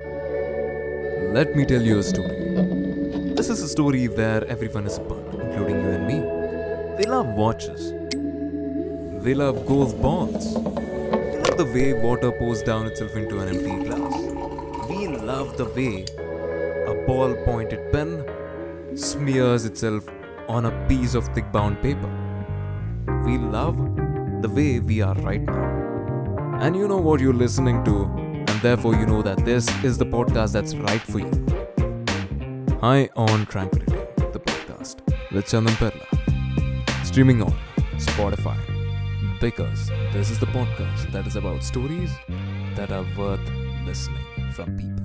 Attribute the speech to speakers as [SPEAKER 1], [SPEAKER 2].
[SPEAKER 1] Let me tell you a story. This is a story where everyone is a bug, including you and me. They love watches. They love golf balls. They love the way water pours down itself into an empty glass. We love the way a ball pointed pen smears itself on a piece of thick bound paper. We love the way we are right now. And you know what you're listening to, therefore you know that this is the podcast that's right for you. High on Tranquility, the podcast with Chandan Perla. Streaming on Spotify. Because this is the podcast that is about stories that are worth listening from people.